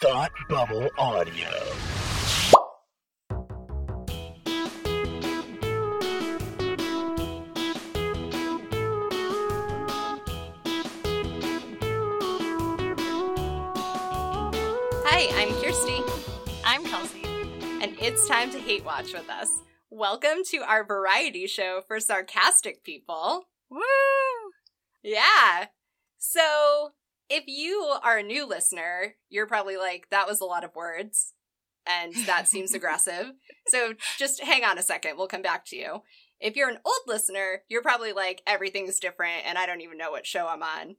Thought Bubble Audio. Hi, I'm Kirsty, I'm Kelsey. and it's time to hate watch with us. Welcome to our variety show for sarcastic people. Woo! Yeah. So, if you are a new listener, you're probably like, that was a lot of words, and that seems aggressive. So, just hang on a second. We'll come back to you. If you're an old listener, you're probably like, everything's different, and I don't even know what show I'm on.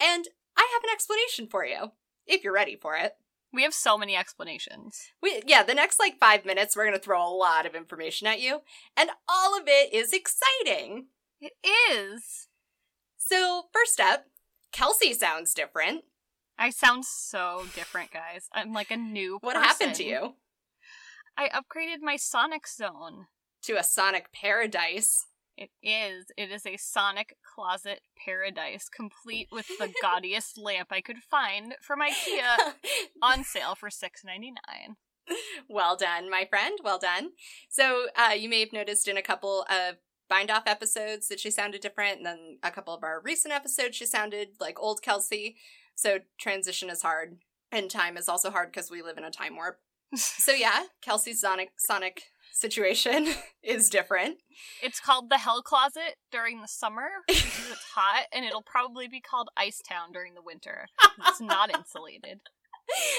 And I have an explanation for you, if you're ready for it. We have so many explanations. We yeah, the next like five minutes, we're gonna throw a lot of information at you, and all of it is exciting. It is. So first up, Kelsey sounds different. I sound so different, guys. I'm like a new What person. happened to you? I upgraded my Sonic Zone. To a Sonic Paradise. It is. It is a Sonic closet paradise, complete with the gaudiest lamp I could find from IKEA on sale for six ninety nine. well done, my friend. Well done. So uh, you may have noticed in a couple of bind off episodes that she sounded different, and then a couple of our recent episodes she sounded like old Kelsey. So transition is hard, and time is also hard because we live in a time warp. So yeah, Kelsey's Sonic Sonic situation is different. It's called the Hell Closet during the summer because it's hot, and it'll probably be called Ice Town during the winter. It's not insulated.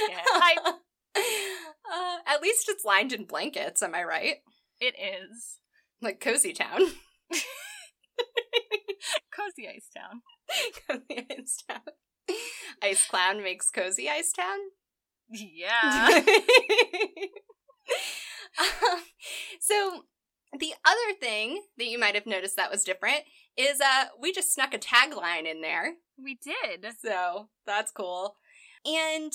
Yeah, I- uh, at least it's lined in blankets. Am I right? It is. Like cozy town. Cozy Ice Town. cozy ice town. Ice clown makes cozy ice town. Yeah. Um, so the other thing that you might have noticed that was different is uh we just snuck a tagline in there. we did. So that's cool. And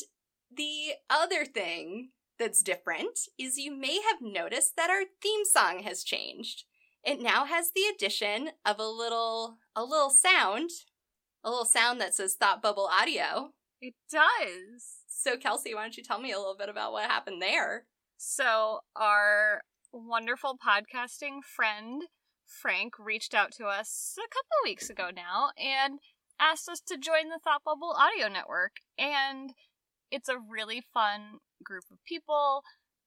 the other thing that's different is you may have noticed that our theme song has changed. It now has the addition of a little a little sound, a little sound that says Thought Bubble Audio. It does. So Kelsey, why don't you tell me a little bit about what happened there? So, our wonderful podcasting friend, Frank, reached out to us a couple weeks ago now and asked us to join the Thought Bubble Audio Network. And it's a really fun group of people.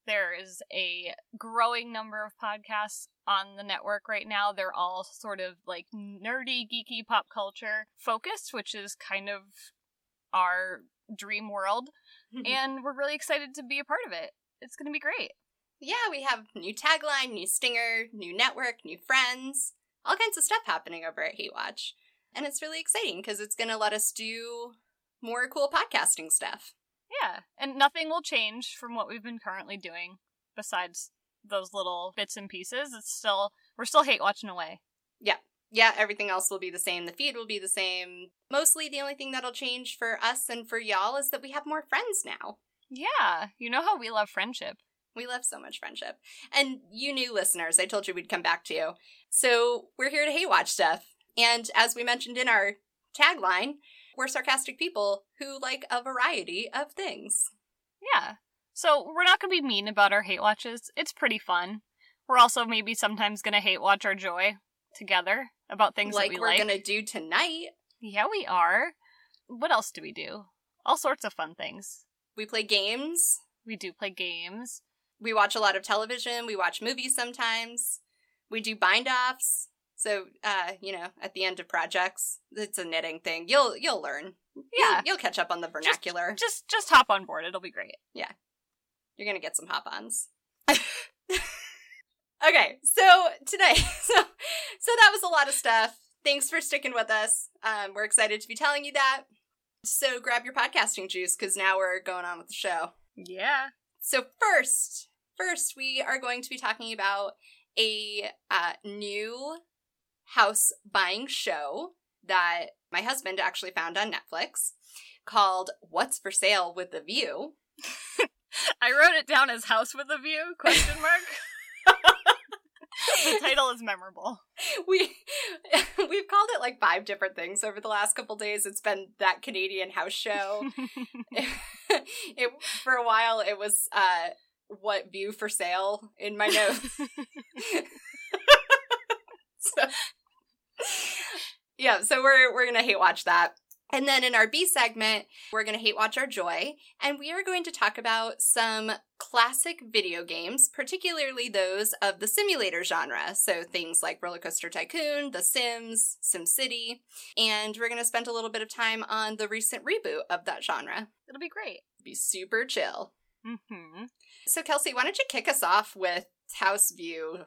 There is a growing number of podcasts on the network right now. They're all sort of like nerdy, geeky pop culture focused, which is kind of our dream world. and we're really excited to be a part of it. It's going to be great. yeah, we have new tagline, new stinger, new network, new friends, all kinds of stuff happening over at Hate Watch. And it's really exciting because it's going to let us do more cool podcasting stuff. Yeah, and nothing will change from what we've been currently doing besides those little bits and pieces. It's still we're still hate watching away. Yeah, Yeah, everything else will be the same. The feed will be the same. Mostly the only thing that'll change for us and for y'all is that we have more friends now. Yeah, you know how we love friendship. We love so much friendship. And you new listeners, I told you we'd come back to you. So we're here to hate watch stuff. And as we mentioned in our tagline, we're sarcastic people who like a variety of things. Yeah. So we're not going to be mean about our hate watches. It's pretty fun. We're also maybe sometimes going to hate watch our joy together about things like that we we're like. gonna do tonight. Yeah, we are. What else do we do? All sorts of fun things. We play games. We do play games. We watch a lot of television. We watch movies sometimes. We do bind offs. So, uh, you know, at the end of projects, it's a knitting thing. You'll you'll learn. Yeah. You'll, you'll catch up on the vernacular. Just just hop on board. It'll be great. Yeah, you're gonna get some hop-ons. okay, so today, so so that was a lot of stuff. Thanks for sticking with us. Um, we're excited to be telling you that. So grab your podcasting juice because now we're going on with the show. Yeah. So first, first we are going to be talking about a uh, new house buying show that my husband actually found on Netflix called "What's for Sale with the View." I wrote it down as House with a View? Question mark. the title is memorable. we we've called it like five different things over the last couple days. It's been that Canadian house show. it for a while it was uh what view for sale in my notes. so, yeah, so we're we're gonna hate watch that. And then in our B segment, we're going to hate watch our joy, and we are going to talk about some classic video games, particularly those of the simulator genre. So things like Roller Coaster Tycoon, The Sims, SimCity, and we're going to spend a little bit of time on the recent reboot of that genre. It'll be great. Be super chill. Mm-hmm. So Kelsey, why don't you kick us off with House View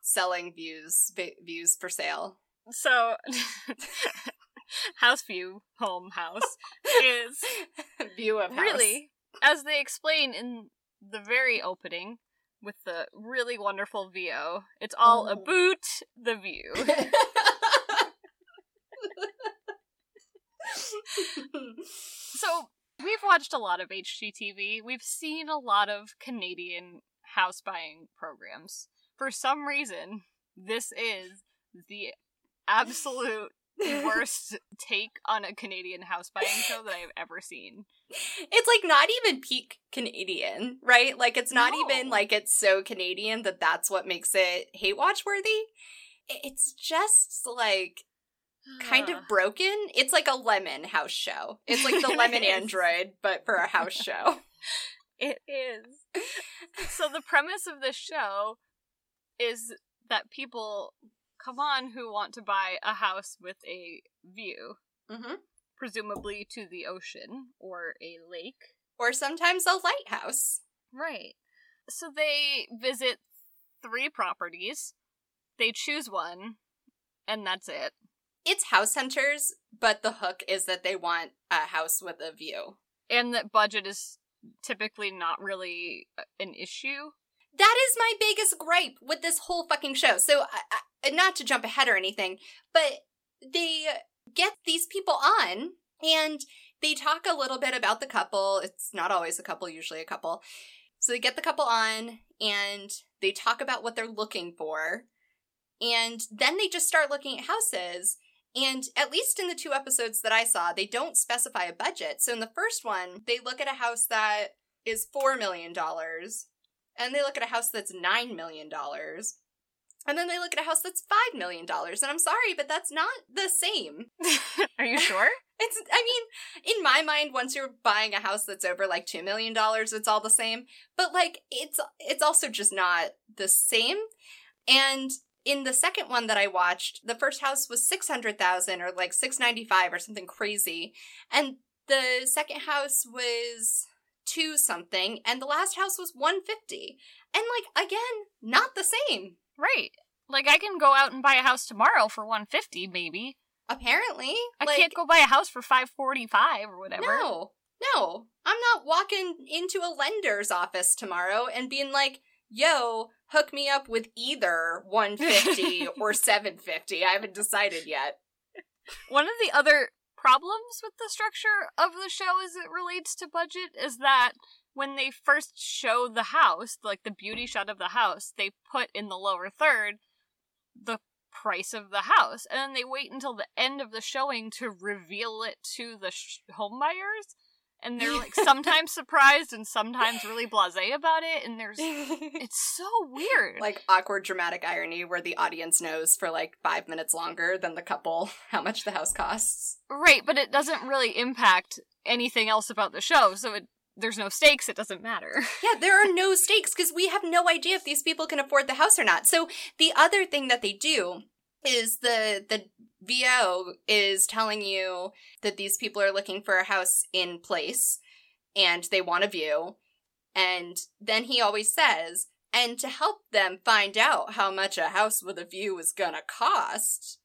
selling views vi- views for sale? So, house view, home house, is View of house. really, as they explain in the very opening with the really wonderful VO, it's all Oh. about the view. So, we've watched a lot of HGTV. We've seen a lot of Canadian house buying programs. For some reason, this is the absolute worst take on a Canadian house buying show that I've ever seen. it's like not even peak Canadian, right? Like it's not No. even like it's so Canadian that that's what makes it hate watch worthy. It's just like kind of broken. It's like a lemon house show. It's like the lemon android, but for a house show. It is. So the premise of this show is that people come on who want to buy a house with a view, hmm presumably to the ocean or a lake. Or sometimes a lighthouse. Right. So they visit three properties. They choose one, and that's it. It's house hunters, but the hook is that they want a house with a view. And that budget is typically not really uh, an issue. That is my biggest gripe with this whole fucking show. So, I, not to jump ahead or anything, but they get these people on and they talk a little bit about the couple. It's not always a couple, usually a couple. So they get the couple on and they talk about what they're looking for. And then they just start looking at houses. And at least in the two episodes that I saw, they don't specify a budget. So in the first one, they look at a house that is $4 million and they look at a house that's $9 million. And then they look at a house that's $5 million. And I'm sorry, but that's not the same. Are you sure? It's, I mean, in my mind, once you're buying a house that's over like $2 million, it's all the same. But like, it's, it's also just not the same. And in the second one that I watched, the first house was 600,000 or like 695 or something crazy. And the second house was two something and the last house was 150. And like again, not the same. Right. Like I can go out and buy a house tomorrow for 150 maybe. Apparently, I like, can't go buy a house for 545 or whatever. No, no, I'm not walking into a lender's office tomorrow and being like, "Yo, hook me up with either 150 or 750." I haven't decided yet. One of the other problems with the structure of the show as it relates to budget is that when they first show the house, like the beauty shot of the house, they put in the lower third the price of the house, and then they wait until the end of the showing to reveal it to the sh- home buyers. And they're like sometimes surprised and sometimes really blasé about it, and there's it's so weird. like awkward dramatic irony where the audience knows for like five minutes longer than the couple how much the house costs. Right, but it doesn't really impact anything else about the show, so it there's no stakes, it doesn't matter. Yeah, there are no stakes because we have no idea if these people can afford the house or not. So the other thing that they do is the the VO is telling you that these people are looking for a house in place and they want a view. And then he always says, and to help them find out how much a house with a view is gonna cost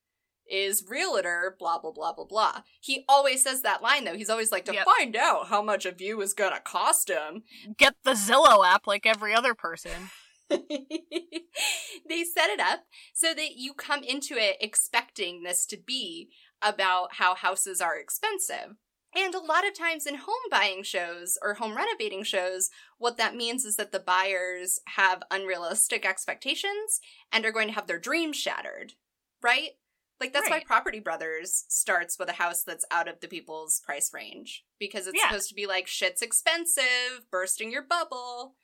is realtor blah blah blah blah blah. He always says that line though. He's always like to Yep. find out how much a view is gonna cost him. Get the Zillow app like every other person. they set it up so that you come into it expecting this to be about how houses are expensive. And a lot of times in home buying shows or home renovating shows, what that means is that the buyers have unrealistic expectations and are going to have their dreams shattered, right? Like that's why Property Brothers starts with a house that's out of the people's price range because it's Yeah. supposed to be like shit's expensive, bursting your bubble.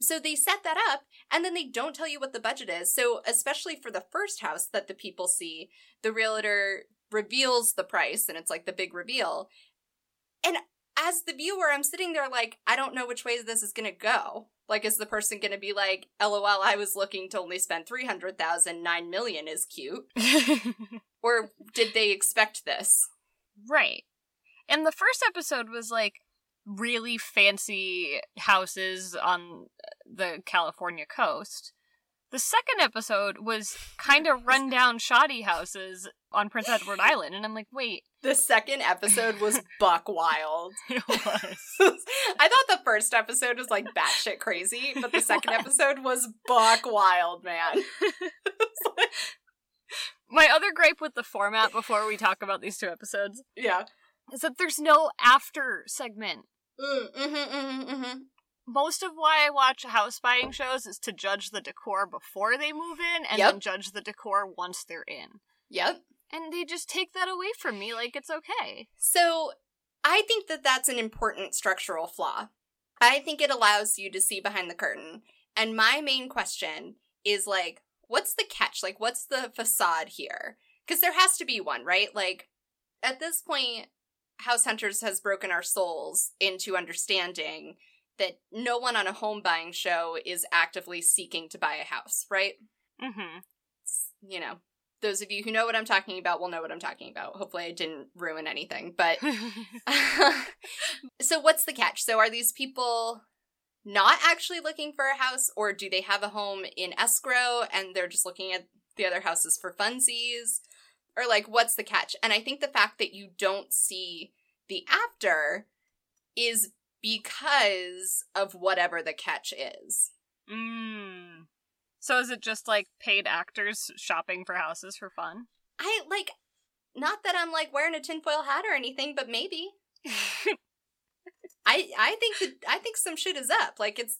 So they set that up and then they don't tell you what the budget is. So especially for the first house that the people see, the realtor reveals the price and it's like the big reveal. And as the viewer, I'm sitting there like, I don't know which way this is going to go. Like, is the person going to be like, LOL, I was looking to only spend 300,000, 9 million is cute? Or did they expect this? right. And the first episode was like really fancy houses on the California coast. The second episode was kind of rundown, shoddy houses on Prince Edward Island, and I'm like, wait, The second episode was buck wild. it was. I thought the first episode was like batshit crazy, but the second was. episode was buck wild, man. My other gripe with the format before we talk about these two episodes Yeah. is that there's no after segment. Mm, hmm hmm hmm Most of why I watch house buying shows is to judge the decor before they move in and Yep. then judge the decor once they're in. Yep. And they just take that away from me like it's okay. So I think that that's an important structural flaw. I think it allows you to see behind the curtain. And my main question is like, what's the catch? Like, what's the facade here? Because there has to be one, right? Like, at this point, House Hunters has broken our souls into understanding that no one on a home buying show is actively seeking to buy a house, right? Mm-hmm. You know, those of you who know what I'm talking about will know what I'm talking about. Hopefully, I didn't ruin anything, but so what's the catch? So are these people not actually looking for a house or do they have a home in escrow and they're just looking at the other houses for funsies? Or like what's the catch? And I think the fact that you don't see the after is because of whatever the catch is. mm. So is it just like paid actors shopping for houses for fun? I like not that I'm like wearing a tinfoil hat or anything, but maybe. I I think that I think some shit is up. Like it's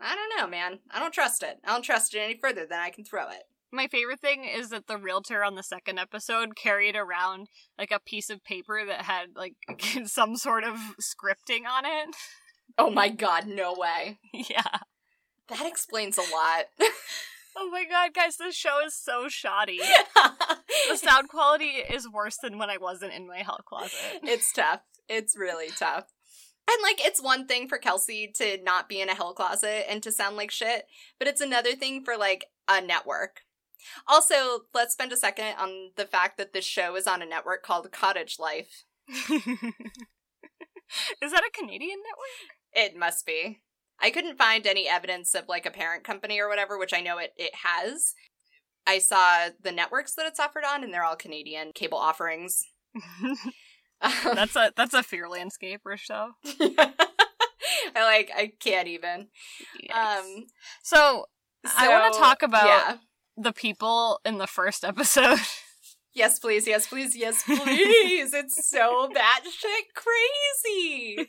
I don't know, man. I don't trust it. I don't trust it any further than I can throw it. My favorite thing is that the realtor on the second episode carried around like a piece of paper that had like some sort of scripting on it. Oh my god, no way. yeah. That explains a lot. Oh my god, guys, this show is so shoddy. The sound quality is worse than when I wasn't in my hell closet. it's tough. It's really tough. And like it's one thing for Kelsey to not be in a hell closet and to sound like shit, but it's another thing for like a network. Also, let's spend a second on the fact that this show is on a network called Cottage Life. is that a Canadian network? It must be. I couldn't find any evidence of like a parent company or whatever, which I know it, it has. I saw the networks that it's offered on, and they're all Canadian cable offerings. that's a that's a fear landscaper show. I like. I can't even. Um. so I wanna talk about- Yeah. The people in the first episode. Yes, please. Yes, please. Yes, please. it's so batshit crazy.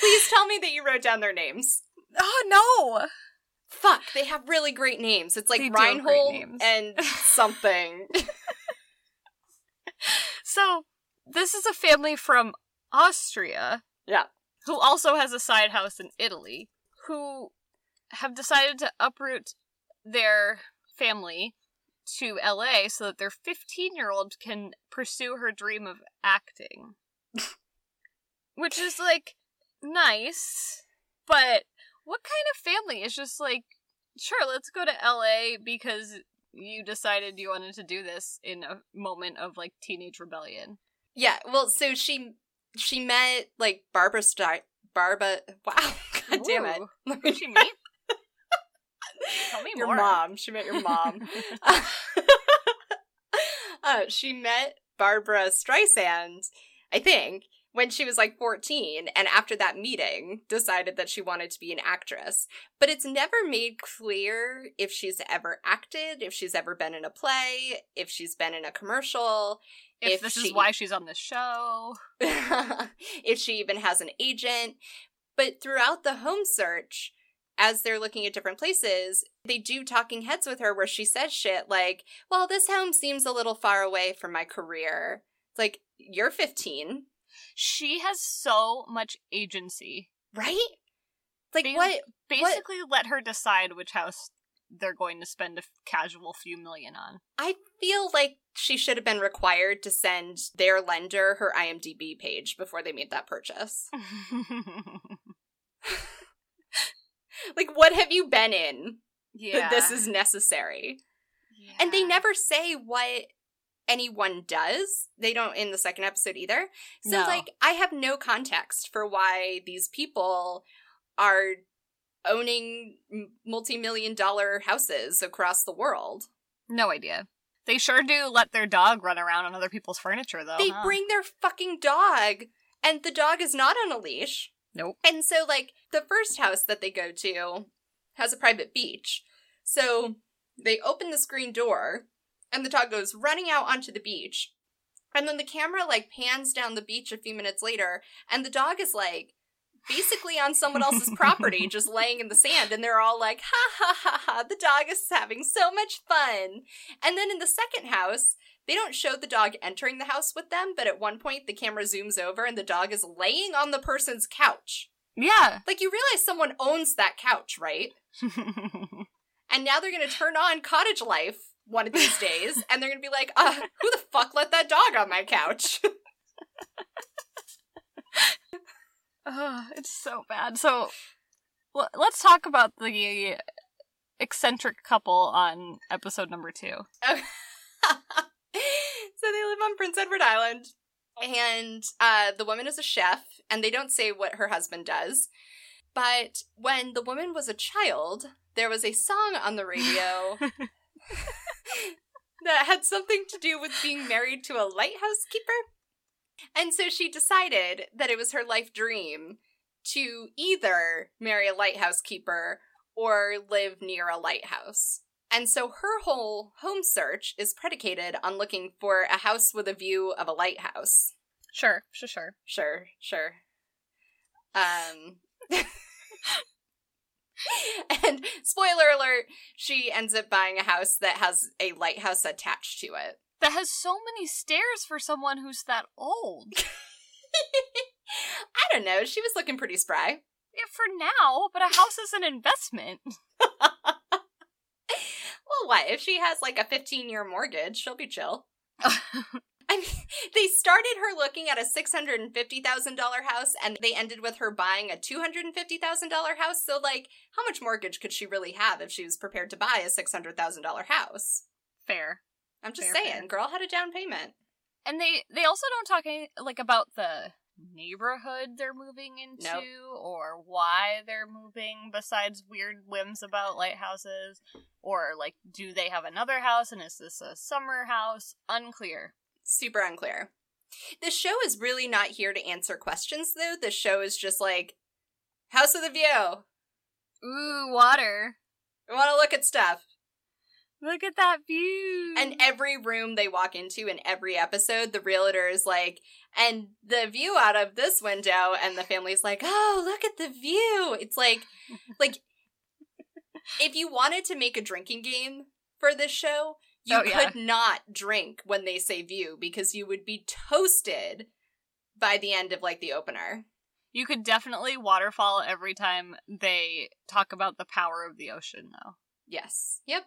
please tell me that you wrote down their names. oh no! Fuck, they have really great names. It's like They do have great Reinhold and something. So this is a family from Austria. Yeah. Who also has a side house in Italy. Who have decided to uproot their family to LA so that their 15 year old can pursue her dream of acting. Which is like nice, but what kind of family is just like, sure, let's go to LA because you decided you wanted to do this in a moment of like teenage rebellion. Yeah, well, so she she met like Barbara Sty Barbara. Wow, god damn it! Ooh. Who'd she meet? Tell me your more. mom. She met your mom. uh, she met Barbara Streisand, I think, when she was like 14, and after that meeting, decided that she wanted to be an actress. But it's never made clear if she's ever acted, if she's ever been in a play, if she's been in a commercial, if, if this she- is why she's on the show. if she even has an agent. But throughout the home search, as they're looking at different places, they do talking heads with her where she says shit like, Well, this home seems a little far away from my career. It's like, You're 15, She has so much agency. right? Like, They- what? Basically, let her decide which house they're going to spend a casual few million on. I feel like she should have been required to send their lender her IMDb page before they made that purchase. Like, what have you been in yeah. that this is necessary? And they never say what anyone does. They don't in the second episode either. So, No. like, I have no context for why these people are owning multi million dollar houses across the world. No idea. They sure do let their dog run around on other people's furniture, though. they huh? bring their fucking dog, and the dog is not on a leash. Nope. And so, like, the first house that they go to has a private beach. So they open the screen door, and the dog goes running out onto the beach. And then the camera, like, pans down the beach a few minutes later, and the dog is, like, basically on someone else's property, just laying in the sand. And they're all like, ha ha ha ha, the dog is having so much fun. And then in the second house, they don't show the dog entering the house with them, but at one point the camera zooms over and the dog is laying on the person's couch. Yeah. Like, you realize someone owns that couch, right? And now they're gonna turn on cottage life one of these days, and they're gonna be like, uh, who the fuck let that dog on my couch? Ugh, it's so bad. So, let's talk about the eccentric couple on episode number two. so they live on Prince Edward Island, and uh, the woman is a chef, and they don't say what her husband does. But when the woman was a child, there was a song on the radio that had something to do with being married to a lighthouse keeper. And so she decided that it was her life dream to either marry a lighthouse keeper or live near a lighthouse. And so her whole home search is predicated on looking for a house with a view of a lighthouse. Sure, sure, sure. Sure, sure. Um And spoiler alert, she ends up buying a house that has a lighthouse attached to it. That has so many stairs for someone who's that old. I don't know, she was looking pretty spry. Yeah, for now, but a house is an investment. What? If she has like a 15 year mortgage, she'll be chill. I mean, they started her looking at a $650,000 house and they ended with her buying a $250,000 house. So, like, how much mortgage could she really have if she was prepared to buy a $600,000 house? Fair. I'm just Fair, saying, fair. girl had a down payment. And they they also don't talk any, like about the neighborhood they're moving into Nope. or why they're moving besides weird whims about lighthouses or like do they have another house and is this a summer house unclear Super unclear. This show is really not here to answer questions, though. This show is just like, house of the view. ooh water I want to look at stuff. Look at that view And every room they walk into in every episode, the realtor is like, and the view out of this window, and the family's like, oh, look at the view. It's like, like, if you wanted to make a drinking game for this show, you Oh, yeah. could not drink when they say view because you would be toasted by the end of like the opener. you could definitely waterfall every time they talk about the power of the ocean though Yes. Yep.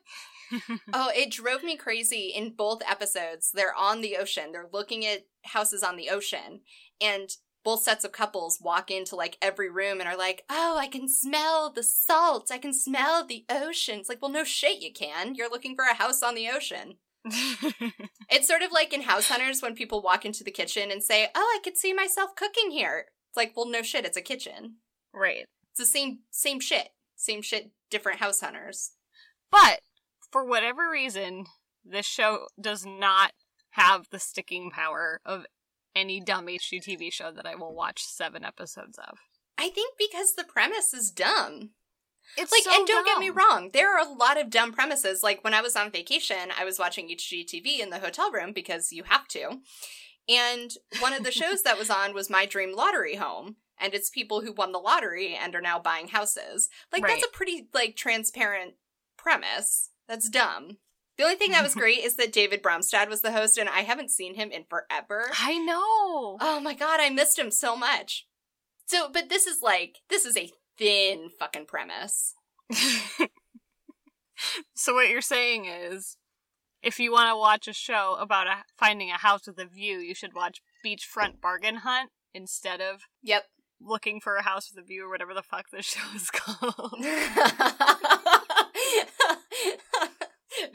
Oh, it drove me crazy in both episodes. They're on the ocean. They're looking at houses on the ocean. And both sets of couples walk into like every room and are like, oh, I can smell the salt. I can smell the ocean. It's like, well, no shit, you can. You're looking for a house on the ocean. It's sort of like in House Hunters when people walk into the kitchen and say, oh, I could see myself cooking here. It's like, well, no shit, it's a kitchen. right It's the same, same shit. Same shit, different House Hunters. But for whatever reason, this show does not have the sticking power of any dumb HGTV show that I will watch seven episodes of. I think because the premise is dumb. It's like so and don't get me wrong there are a lot of dumb premises like when i was on vacation i was watching hgtv in the hotel room because you have to and one of the shows that was on was my dream lottery home and it's people who won the lottery and are now buying houses. Like that's a pretty like transparent premise. That's dumb. The only thing that was great is that David Bromstad was the host, and I haven't seen him in forever. I know. Oh my god, I missed him so much. So, but this is like this is a thin fucking premise. so what you're saying is, if you want to watch a show about a, finding a house with a view, you should watch Beachfront Bargain Hunt instead of Yep. looking for a house with a view or whatever the fuck this show is called.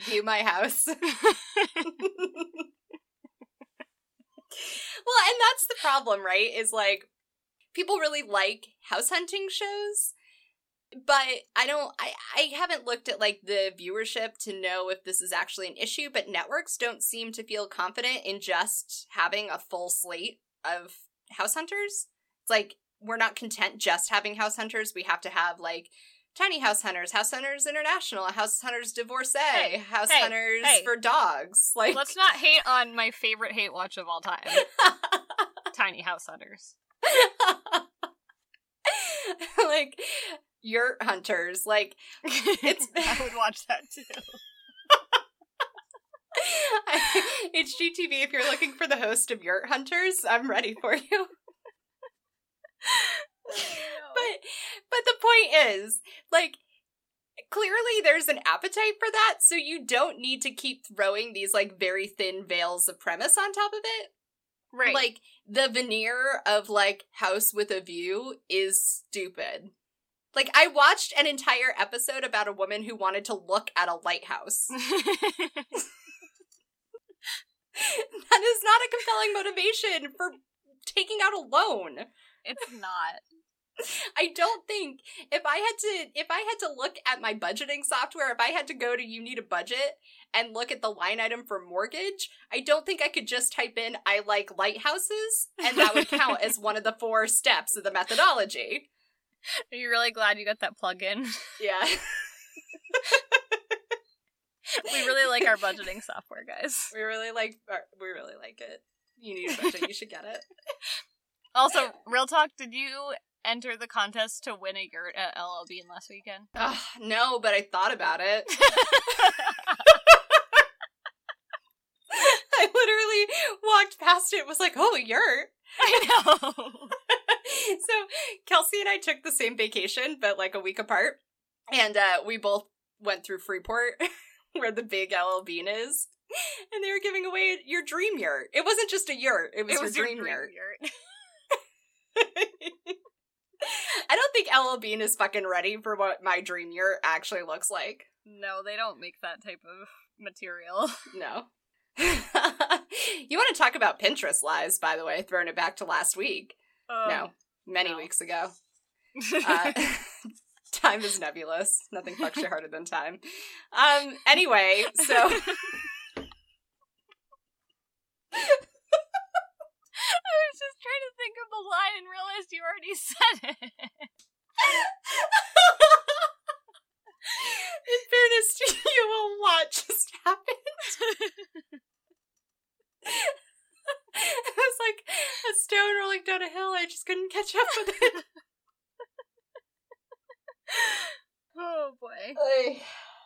View my house. well, and that's the problem, right? Is like people really like house hunting shows, but I don't I I haven't looked at like the viewership to know if this is actually an issue, but networks don't seem to feel confident in just having a full slate of house hunters. It's like we're not content just having house hunters. We have to have like tiny house hunters, house hunters international, house hunters divorcee, Hey, house hey, hunters hey. for dogs. Like Let's not hate on my favorite hate watch of all time, Tiny House Hunters. like yurt hunters. Like I would watch that too. HGTV, if you're looking for the host of Yurt Hunters, I'm ready for you. But but the point is, like clearly there's an appetite for that, so you don't need to keep throwing these like very thin veils of premise on top of it. right. Like the veneer of like house with a view is stupid. Like I watched an entire episode about a woman who wanted to look at a lighthouse. that is not a compelling motivation for taking out a loan. it's not. I don't think if I had to if I had to look at my budgeting software, if I had to go to you need a budget and look at the line item for mortgage, I don't think I could just type in I like lighthouses and that would count as one of the four steps of the methodology. Are you really glad you got that plug in? Yeah. we really like our budgeting software, guys. We really like or, we really like it. You need a budget, you should get it. Also, real talk, did you enter the contest to win a yurt at LL Bean last weekend? Ugh, no, but I thought about it. I literally walked past it, was like, oh, a yurt. I know. so Kelsey and I took the same vacation, but like a week apart. And uh, we both went through Freeport, where the big LL Bean is. And they were giving away your dream yurt. It wasn't just a yurt, it was, it was your your dream, dream yurt. yurt. I don't think LL Bean is fucking ready for what my dream year actually looks like. No, they don't make that type of material. No. you want to talk about Pinterest lies, by the way, throwing it back to last week. Um, no, many no. weeks ago. Uh, time is nebulous. Nothing fucks you harder than time. Um. Anyway, so I was just trying to think of the line and realized you already said it. in fairness to you, a lot just happened. it was like a stone rolling down a hill. I just couldn't catch up with it. oh boy. Oy.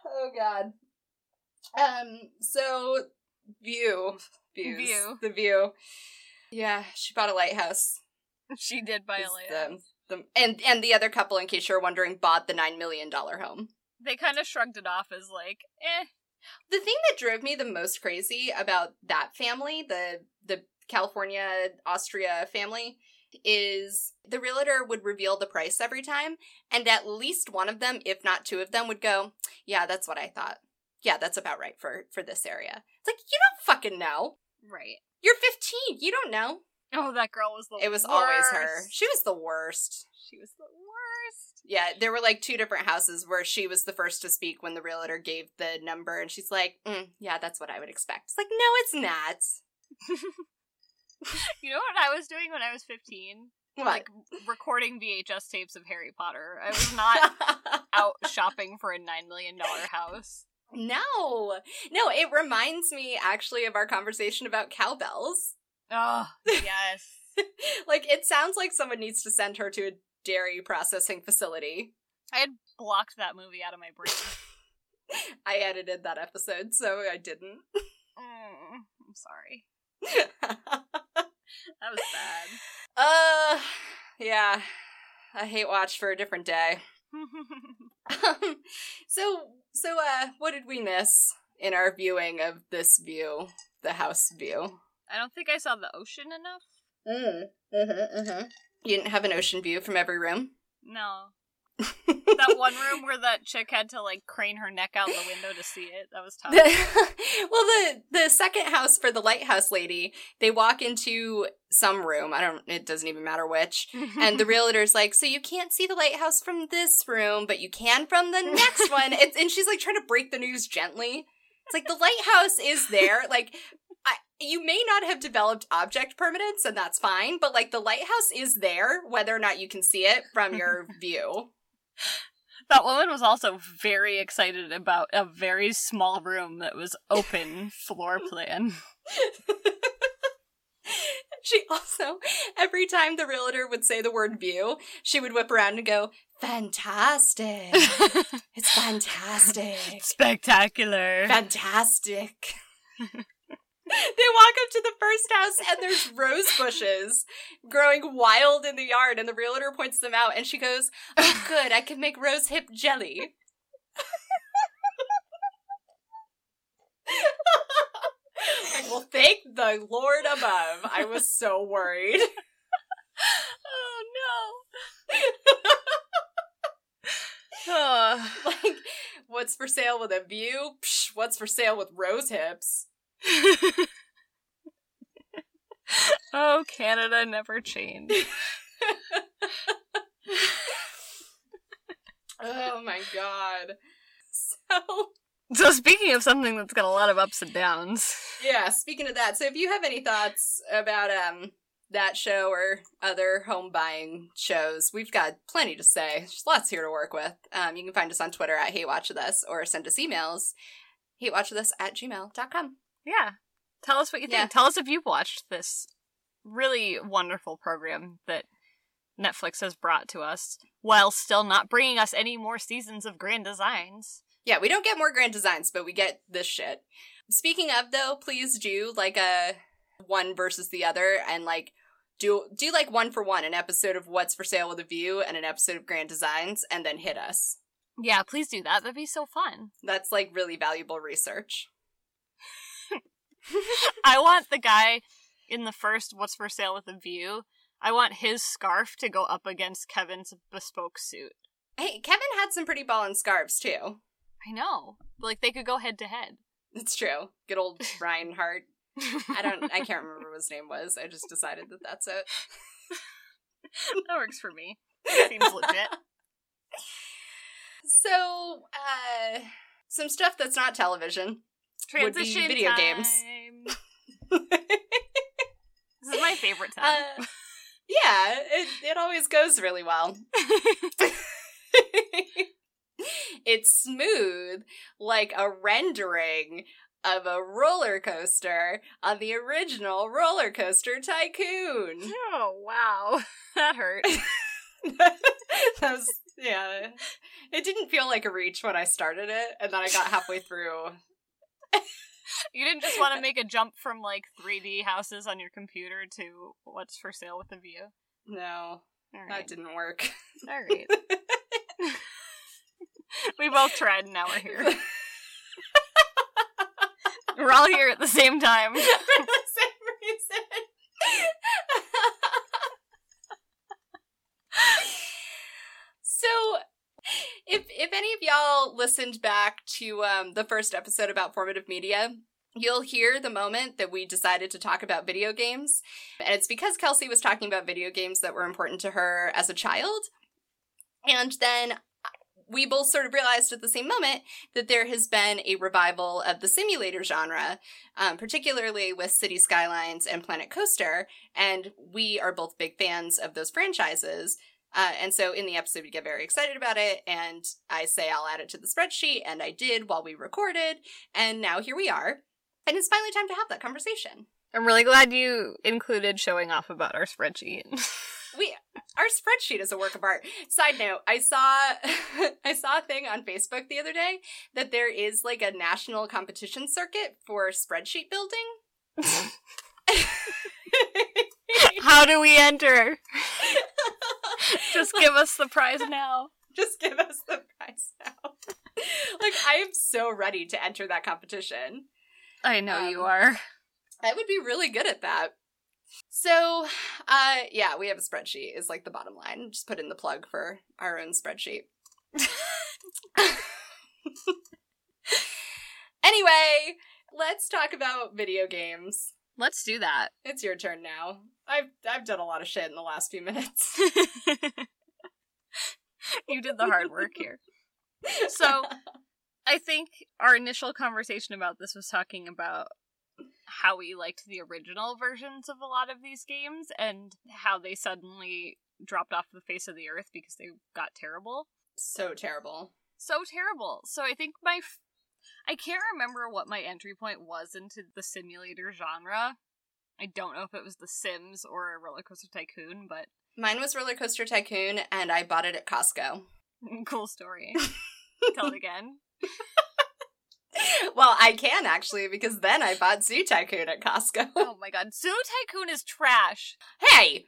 Oh God. Um. So view views View. the view. Yeah, she bought a lighthouse. She did buy a lighthouse. The, the, and and the other couple, in case you're wondering, bought the nine million dollar home. They kind of shrugged it off as like, eh. The thing that drove me the most crazy about that family, the the California Austria family, is the realtor would reveal the price every time, and at least one of them, if not two of them, would go, "Yeah, that's what I thought. Yeah, that's about right for for this area." It's like you don't fucking know. Right. You're 15. You don't know. Oh, that girl was the It was always her. She was the worst. She was the worst. Yeah, there were like two different houses where she was the first to speak when the realtor gave the number, and she's like, mm, "Yeah, that's what I would expect." It's like, no, it's not. You know what I was doing when I was 15? What? Like recording VHS tapes of Harry Potter. I was not out shopping for a $9 million house. No, no. It reminds me actually of our conversation about cowbells. Oh, yes. like it sounds like someone needs to send her to a dairy processing facility. I had blocked that movie out of my brain. I edited that episode, so I didn't. Mm, I'm sorry. That was bad. uh, yeah. A hate watch for a different day. Um, so, so, uh, what did we miss in our viewing of this view, the house view? I don't think I saw the ocean enough. Mm. Mm-hmm, mm-hmm. You didn't have an ocean view from every room. No. That one room where that chick had to like crane her neck out the window to see it. That was tough. The- well, the the second house for the lighthouse lady, they walk into some room. I don't. It doesn't even matter which. And the realtor's like, "So you can't see the lighthouse from this room, but you can from the next one." It's, and she's like trying to break the news gently. It's like the lighthouse is there. Like, I, you may not have developed object permanence, and that's fine. But like, the lighthouse is there, whether or not you can see it from your view. That woman was also very excited about a very small room that was open floor plan. She also, every time the realtor would say the word view, she would whip around and go, Fantastic. It's fantastic. Spectacular. Fantastic. they walk up to the first house and there's rose bushes growing wild in the yard, and the realtor points them out and she goes, Oh, good, I can make rose hip jelly. like, well, thank the Lord above. I was so worried. oh no. Uh, like, what's for sale with a view? Psh, what's for sale with rose hips? oh, Canada never changed. Oh my god. So, So speaking of something that's got a lot of ups and downs, yeah, speaking of that, so if you have any thoughts about um that show or other home buying shows, we've got plenty to say. There's lots here to work with. Um, you can find us on Twitter at Hate Watch With Us or send us emails, hatewatchwithus at gmail.com. yeah. Tell us what you think. Yeah. Tell us if you've watched this really wonderful program that Netflix has brought to us while still not bringing us any more seasons of Grand Designs. Yeah, we don't get more grand designs, but we get this shit. Speaking of though, please do like a one versus the other and like do do like one for one, an episode of What's for Sale with a View and an episode of Grand Designs, and then hit us. Yeah, please do that. That'd be so fun. That's like really valuable research. I want the guy in the first What's for Sale with a View. I want his scarf to go up against Kevin's bespoke suit. Hey, Kevin had some pretty ballin' scarves too. I know. Like they could go head to head. It's true. Good old Reinhardt. I don't. I can't remember what his name was. I just decided that that's it. that works for me. Seems legit. So, uh, some stuff that's not television. Would be Transition video games. This is my favorite time. Uh, yeah, it it always goes really well. it's smooth like a rendering of a roller coaster on the original Roller Coaster Tycoon. oh wow, that hurt. that was yeah. It didn't feel like a reach when I started it, and then I got halfway through. You didn't just want to make a jump from like 3D houses on your computer to what's for sale with a view. No, All that didn't work. All right. we both tried, and now we're here. We're all here at the same time. For the same reason. so if if any of listened back to um, the first episode about formative media, you'll hear the moment that we decided to talk about video games. And it's because Kelsey was talking about video games that were important to her as a child. And then we both sort of realized at the same moment that there has been a revival of the simulator genre, um, particularly with City Skylines and Planet Coaster. And we are both big fans of those franchises. Uh, and so in the episode, we get very excited about it. And I say I'll add it to the spreadsheet. And I did while we recorded. And now here we are. And it's finally time to have that conversation. I'm really glad you included showing off about our spreadsheet. we our spreadsheet is a work of art. Side note, I saw I saw a thing on Facebook the other day that there is like a national competition circuit for spreadsheet building. How do we enter? Just give us the prize now. Just give us the prize now. like I am so ready to enter that competition. I know you Um, are. I would be really good at that. So, uh yeah, we have a spreadsheet is like the bottom line. Just put in the plug for our own spreadsheet. anyway, let's talk about video games. Let's do that. It's your turn now. I've I've done a lot of shit in the last few minutes. you did the hard work here. So, I think our initial conversation about this was talking about how we liked the original versions of a lot of these games and how they suddenly dropped off the face of the earth because they got terrible. so terrible. So terrible. So I think my I can't remember what my entry point was into the simulator genre. I don't know if it was The Sims or Roller Coaster Tycoon, but Mine was Roller Coaster Tycoon, and I bought it at Costco. cool story. Tell it again. well, I can actually because then I bought Zoo Tycoon at Costco. Oh my god, Zoo Tycoon is trash. hey,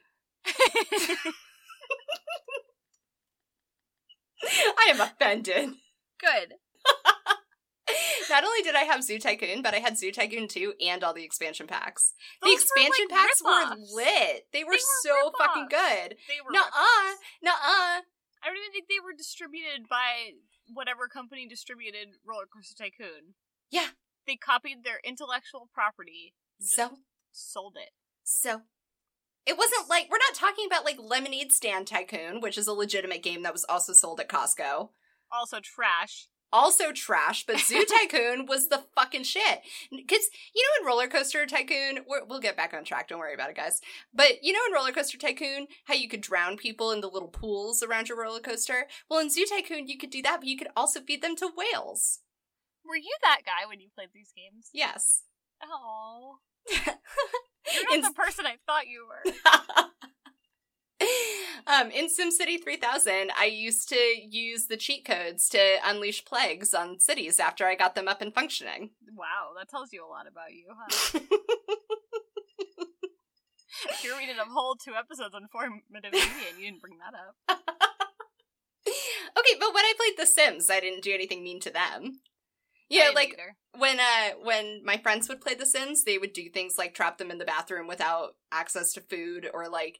I am offended. Good. Not only did I have Zoo Tycoon, but I had Zoo Tycoon 2 and all the expansion packs. the Those were, expansion like, packs rip-offs. were lit. They were, were so fucking rip-offs. good. They were Nuh-uh. Nuh-uh. I don't even think they were distributed by whatever company distributed Roller Coaster Tycoon. Yeah. They copied their intellectual property So, sold it. so. It wasn't like, we're not talking about like Lemonade Stand Tycoon, which is a legitimate game that was also sold at Costco. Also trash. Also trash, but Zoo Tycoon was the fucking shit. Because, you know, in Roller Coaster Tycoon, we're, we'll get back on track, don't worry about it, guys. But, you know, in Roller Coaster Tycoon, how you could drown people in the little pools around your roller coaster? Well, in Zoo Tycoon, you could do that, but you could also feed them to whales. Were you that guy when you played these games? Yes. Oh. You're in, not the person I thought you were. um, in SimCity 3000, I used to use the cheat codes to unleash plagues on cities after I got them up and functioning. Wow, that tells you a lot about you, huh? You're reading a whole two episodes on formative media and you didn't bring that up. okay, but when I played The Sims, I didn't do anything mean to them. Yeah, like either. when uh when my friends would play The Sims, they would do things like trap them in the bathroom without access to food, or like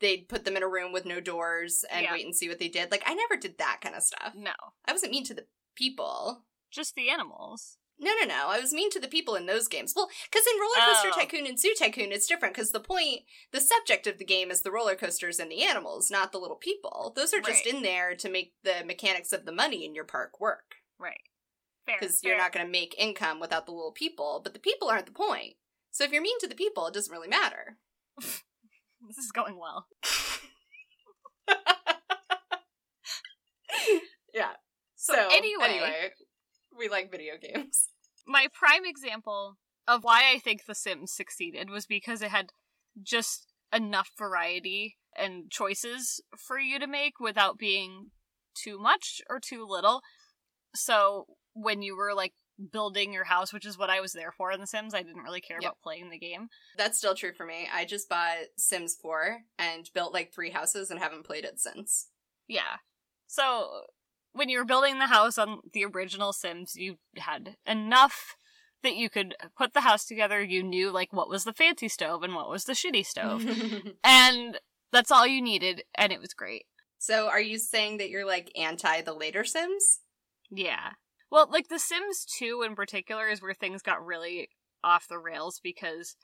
they'd put them in a room with no doors and Yeah. wait and see what they did. Like I never did that kind of stuff. No. I wasn't mean to the people. Just the animals. No, no, no. I was mean to the people in those games. Well, because in Roller Coaster Oh. Tycoon and Zoo Tycoon, it's different because the point, the subject of the game is the roller coasters and the animals, not the little people. Those are just Right. in there to make the mechanics of the money in your park work. Right. Fair. Because you're not going to make income without the little people, but the people aren't the point. So if you're mean to the people, it doesn't really matter. This is going well. yeah. So, So, anyway, anyway, we like video games. my prime example of why I think The Sims succeeded was because it had just enough variety and choices for you to make without being too much or too little. So when you were like building your house, which is what I was there for in The Sims, I didn't really care Yep. about playing the game. That's still true for me. I just bought Sims 4 and built like three houses and haven't played it since. Yeah. So when you were building the house on the original Sims, you had enough that you could put the house together. You knew like what was the fancy stove and what was the shitty stove. and that's all you needed and it was great. so are you saying that you're like anti the later Sims? Yeah. Well, like The Sims 2 in particular is where things got really off the rails because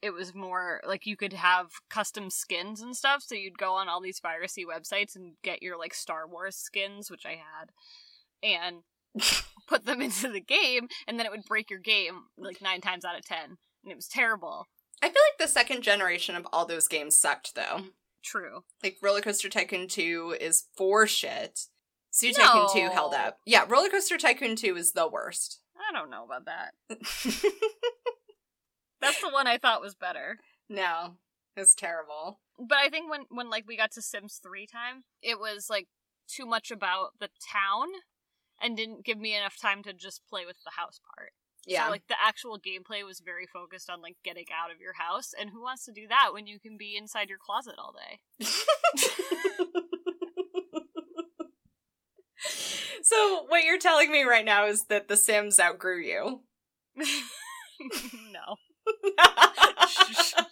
it was more like you could have custom skins and stuff. So you'd go on all these piracy websites and get your like Star Wars skins, which I had, and put them into the game, and then it would break your game like nine times out of ten. And it was terrible. I feel like the second generation of all those games sucked though. True. Like Roller Coaster Tycoon 2 is for shit. Zoo Tycoon 2 held up. Yeah, Roller Coaster Tycoon 2 is the worst. I don't know about that. That's the one I thought was better. No, it's terrible. But I think when when like we got to Sims 3 time, it was like too much about the town and didn't give me enough time to just play with the house part. Yeah. So like the actual gameplay was very focused on like getting out of your house and who wants to do that when you can be inside your closet all day? so what you're telling me right now is that The Sims outgrew you. no.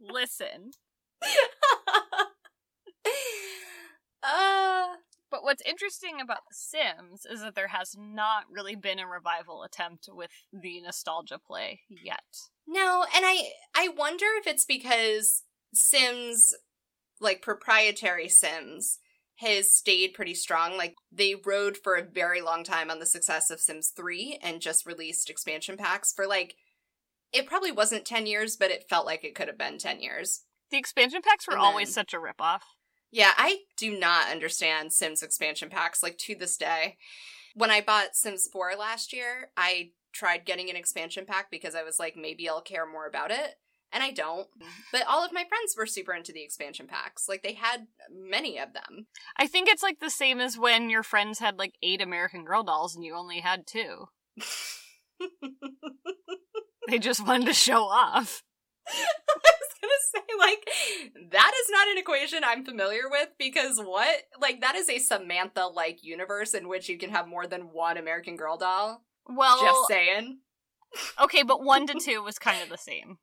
Listen. uh But what's interesting about The Sims is that there has not really been a revival attempt with the nostalgia play yet. no, and I I wonder if it's because Sims like proprietary Sims has stayed pretty strong. Like they rode for a very long time on the success of Sims 3 and just released expansion packs for like it probably wasn't 10 years, but it felt like it could have been 10 years. The expansion packs were And always such a ripoff. Yeah, I do not understand Sims expansion packs, like to this day. When I bought Sims 4 last year, I tried getting an expansion pack because I was like, maybe I'll care more about it. And I don't. Mm-hmm. But all of my friends were super into the expansion packs. Like, they had many of them. I think it's like the same as when your friends had like eight American Girl dolls and you only had two. They just wanted to show off. I was gonna say, like, that is not an equation I'm familiar with because what? Like, that is a Samantha like universe in which you can have more than one American Girl doll. Well, Just saying. Okay, but one to two was kind of the same.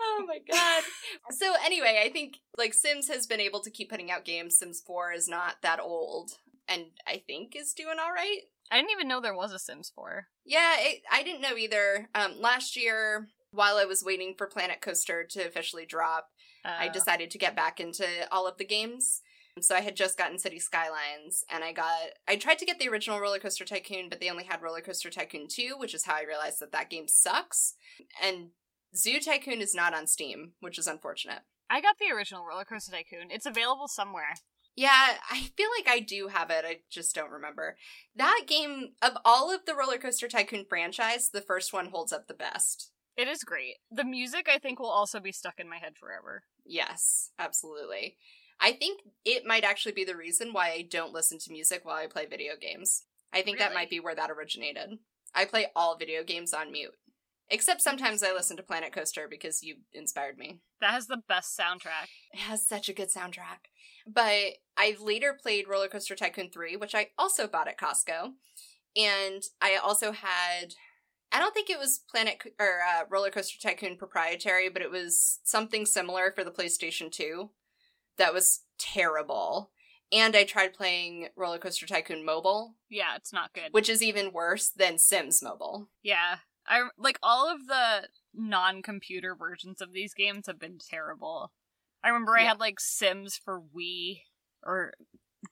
oh my god. So anyway, I think like Sims has been able to keep putting out games. Sims 4 is not that old and I think is doing all right. I didn't even know there was a Sims 4. Yeah, it, I didn't know either. Um last year while I was waiting for Planet Coaster to officially drop, I Uh, decided to get back into all of the games. So I had just gotten City Skylines and I got I tried to get the original Roller Coaster Tycoon, but they only had Roller Coaster Tycoon 2, which is how I realized that that game sucks. And Zoo Tycoon is not on Steam, which is unfortunate. I got the original Roller Coaster Tycoon. It's available somewhere. Yeah, I feel like I do have it. I just don't remember. That game of all of the Roller Coaster Tycoon franchise, the first one holds up the best. It is great. The music, I think, will also be stuck in my head forever. Yes, absolutely. I think it might actually be the reason why I don't listen to music while I play video games. I think that might be where that originated. I play all video games on mute. Except sometimes I listen to Planet Coaster because you inspired me. That has the best soundtrack. It has such a good soundtrack. But I later played Roller Coaster Tycoon 3, which I also bought at Costco. And I also had I don't think it was Planet or uh, Roller Coaster Tycoon proprietary, but it was something similar for the PlayStation 2 that was terrible. And I tried playing Roller Coaster Tycoon Mobile, Yeah, it's not good. which is even worse than Sims Mobile. Yeah. I like all of the non-computer versions of these games have been terrible. I remember I had like Sims for Wii or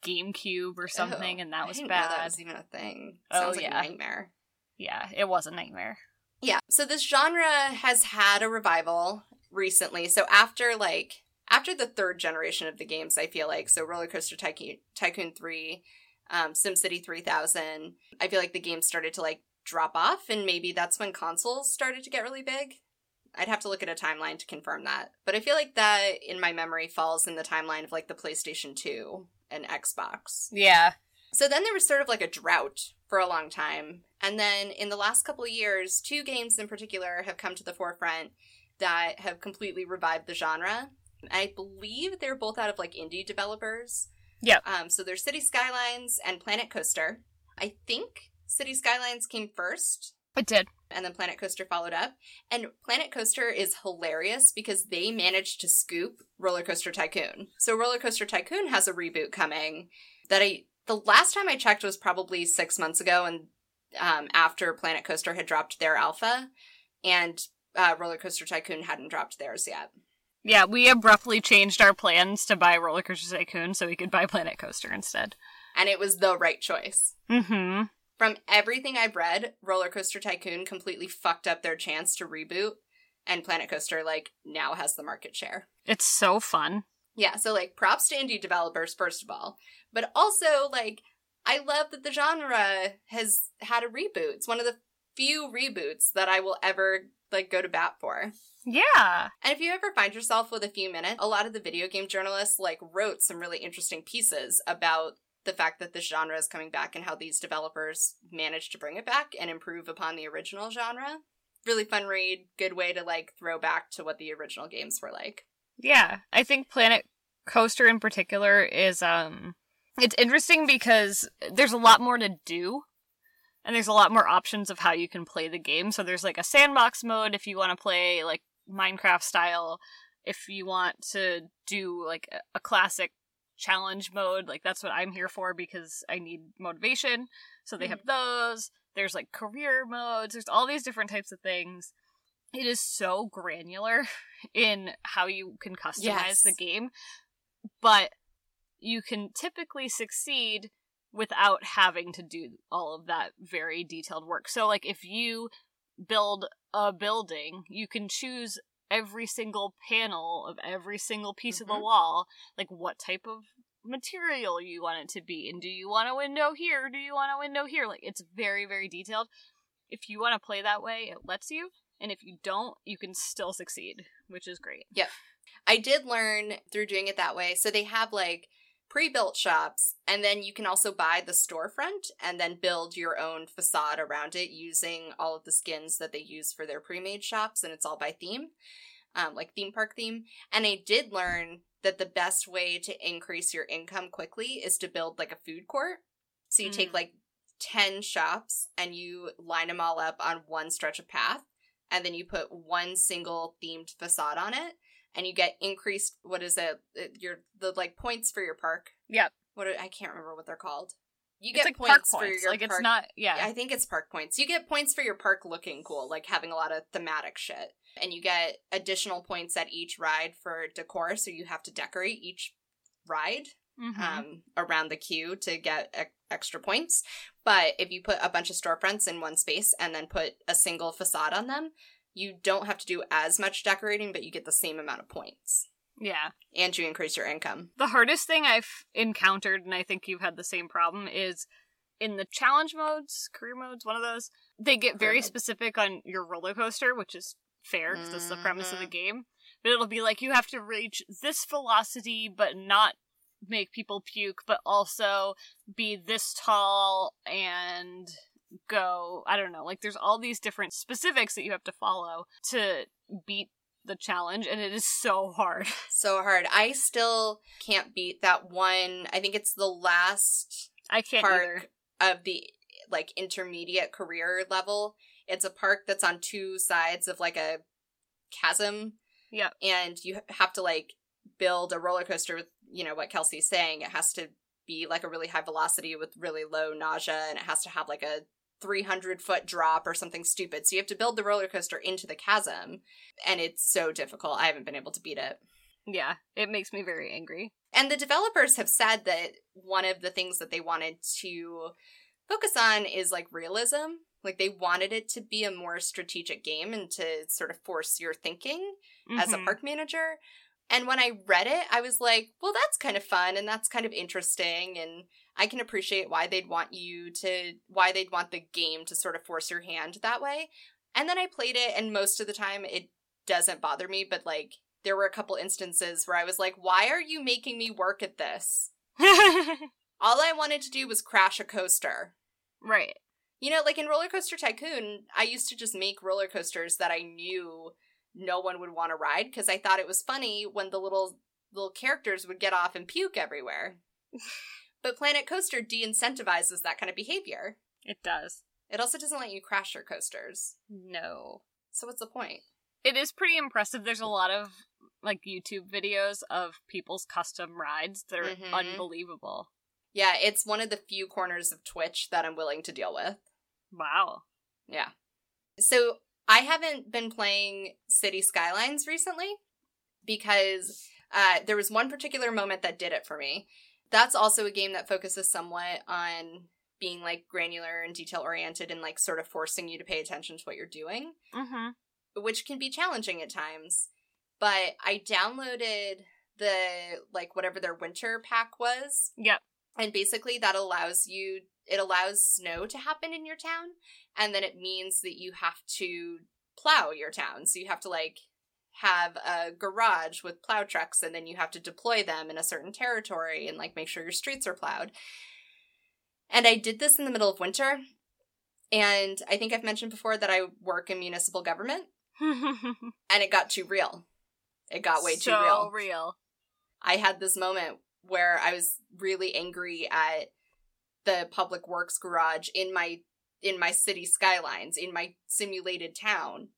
GameCube or something, Oh, and that was bad. That was even a thing. Oh, Sounds like yeah. a nightmare. Yeah, it was a nightmare. Yeah. So this genre has had a revival recently. So after like after the third generation of the games, I feel like so Roller Coaster Tycoon, Tycoon Three, um, SimCity Three Thousand, I feel like the games started to like drop off, and maybe that's when consoles started to get really big. I'd have to look at a timeline to confirm that, but I feel like that in my memory falls in the timeline of like the PlayStation Two and Xbox. Yeah. So then there was sort of like a drought for a long time. And then in the last couple of years, two games in particular have come to the forefront that have completely revived the genre. I believe they're both out of like indie developers. Yeah. Um, so there's City Skylines and Planet Coaster. I think City Skylines came first It did. and then Planet Coaster followed up. And Planet Coaster is hilarious because they managed to scoop Roller Coaster Tycoon. So Roller Coaster Tycoon has a reboot coming that I the last time I checked was probably six months ago, and um, after Planet Coaster had dropped their alpha, and uh, Roller Coaster Tycoon hadn't dropped theirs yet. Yeah, we abruptly changed our plans to buy Roller Coaster Tycoon so we could buy Planet Coaster instead. And it was the right choice. Mm-hmm. From everything I've read, Roller Coaster Tycoon completely fucked up their chance to reboot, and Planet Coaster, like, now has the market share. It's so fun. Yeah, so like props to indie developers first of all, but also like I love that the genre has had a reboot. It's one of the few reboots that I will ever like go to bat for. Yeah. And if you ever find yourself with a few minutes, a lot of the video game journalists like wrote some really interesting pieces about the fact that this genre is coming back and how these developers managed to bring it back and improve upon the original genre. Really fun read, good way to like throw back to what the original games were like. Yeah. I think Planet Coaster in particular is um it's interesting because there's a lot more to do and there's a lot more options of how you can play the game. So there's like a sandbox mode if you want to play like Minecraft style. If you want to do like a, classic challenge mode, like that's what I'm here for because I need motivation. So they have mm-hmm. those. There's like career modes. There's all these different types of things. It is so granular in how you can customize Yes. the game, but you can typically succeed without having to do all of that very detailed work. So like if you build a building, you can choose every single panel of every single piece of the Mhm. wall, like what type of material you want it to be and do you want a window here do you want a window here like it's very very detailed if you want to play that way it lets you and if you don't you can still succeed which is great Yep. I did learn through doing it that way. So they have like pre-built shops and then you can also buy the storefront and then build your own facade around it using all of the skins that they use for their pre-made shops and it's all by theme. Um, like theme park theme. And I did learn that the best way to increase your income quickly is to build like a food court. So you take Mm. like 10 shops and you line them all up on one stretch of path and then you put one single themed facade on it and you get increased what is it uh, your the like points for your park Yep. what are- i can't remember what they're called you get like points, for points your like park it's not yeah i think it's park points you get points for your park looking cool like having a lot of thematic shit and you get additional points at each ride for decor so you have to decorate each ride Mhm. um, around the queue to get e- extra points. But if you put a bunch of storefronts in one space and then put a single facade on them, you don't have to do as much decorating, but you get the same amount of points. yeah And you increase your income. The hardest thing I've encountered, and I think you've had the same problem, is in the challenge modes, career modes, one of those, they get very specific on your roller coaster, which is fair because that's the premise of the Mhm. game. But it'll be like you have to reach this velocity, but not make people puke, but also be this tall and go. I don't know. Like there's all these different specifics that you have to follow to beat the challenge, and it is so hard. So hard. I still can't beat that one. I think it's the last I can't either. park of the like intermediate career level. It's a park that's on two sides of like a chasm. yeah And you have to like build a roller coaster with, you know, what Kelsey's saying. It has to be like a really high velocity with really low nausea and it has to have like a 300 foot drop or something stupid. So you have to build the roller coaster into the chasm and it's so difficult. I haven't been able to beat it. Yeah, it makes me very angry. And the developers have said that one of the things that they wanted to focus on is like realism. Like they wanted it to be a more strategic game and to sort of force your thinking as a Mhm. park manager. And when I read it, I was like, well, that's kind of fun and that's kind of interesting. And I can appreciate why they'd want you to, why they'd want the game to sort of force your hand that way. And then I played it, and most of the time it doesn't bother me, but like, there were a couple instances where I was like, why are you making me work at this? All I wanted to do was crash a coaster. right. You know, like in Roller Coaster Tycoon, I used to just make roller coasters that I knew no one would want to ride because I thought it was funny when the little little characters would get off and puke everywhere. but Planet Coaster de-incentivizes that kind of behavior. It does. It also doesn't let you crash your coasters. No. So what's the point? It is pretty impressive. There's a lot of like YouTube videos of people's custom rides that are Mhm. unbelievable. Yeah, it's one of the few corners of Twitch that I'm willing to deal with. Wow. Yeah. So I haven't been playing City Skylines recently because uh, there was one particular moment that did it for me. That's also a game that focuses somewhat on being like granular and detail oriented and like sort of forcing you to pay attention to what you're doing, Mm-hmm. which can be challenging at times. But I downloaded the like whatever their winter pack was Yep. And basically, that allows you, it allows snow to happen in your town. And then it means that you have to plow your town. So you have to like have a garage with plow trucks and then you have to deploy them in a certain territory and like make sure your streets are plowed. And I did this in the middle of winter. And I think I've mentioned before that I work in municipal government and it got too real. It got way so too real. real. I had this moment where I was really angry at the public works garage in my in my city skylines in my simulated town